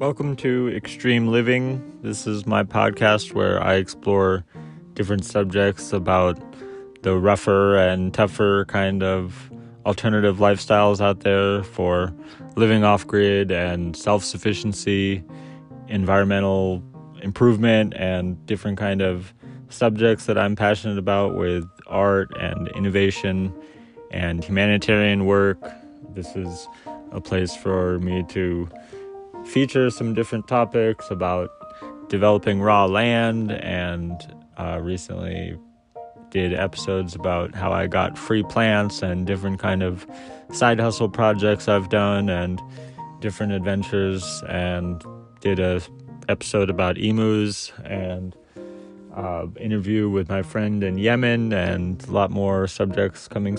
Welcome to Extreme Living. This is my podcast where I explore different subjects about the rougher and tougher kind of alternative lifestyles out there for living off grid and self sufficiency, environmental improvement, and different kind of subjects that I'm passionate about with art and innovation and humanitarian work. This is a place for me to feature some different topics about developing raw land and uh, recently did episodes about how I got free plants and different kind of side hustle projects I've done and different adventures and did a episode about emus and uh, interview with my friend in Yemen and a lot more subjects coming.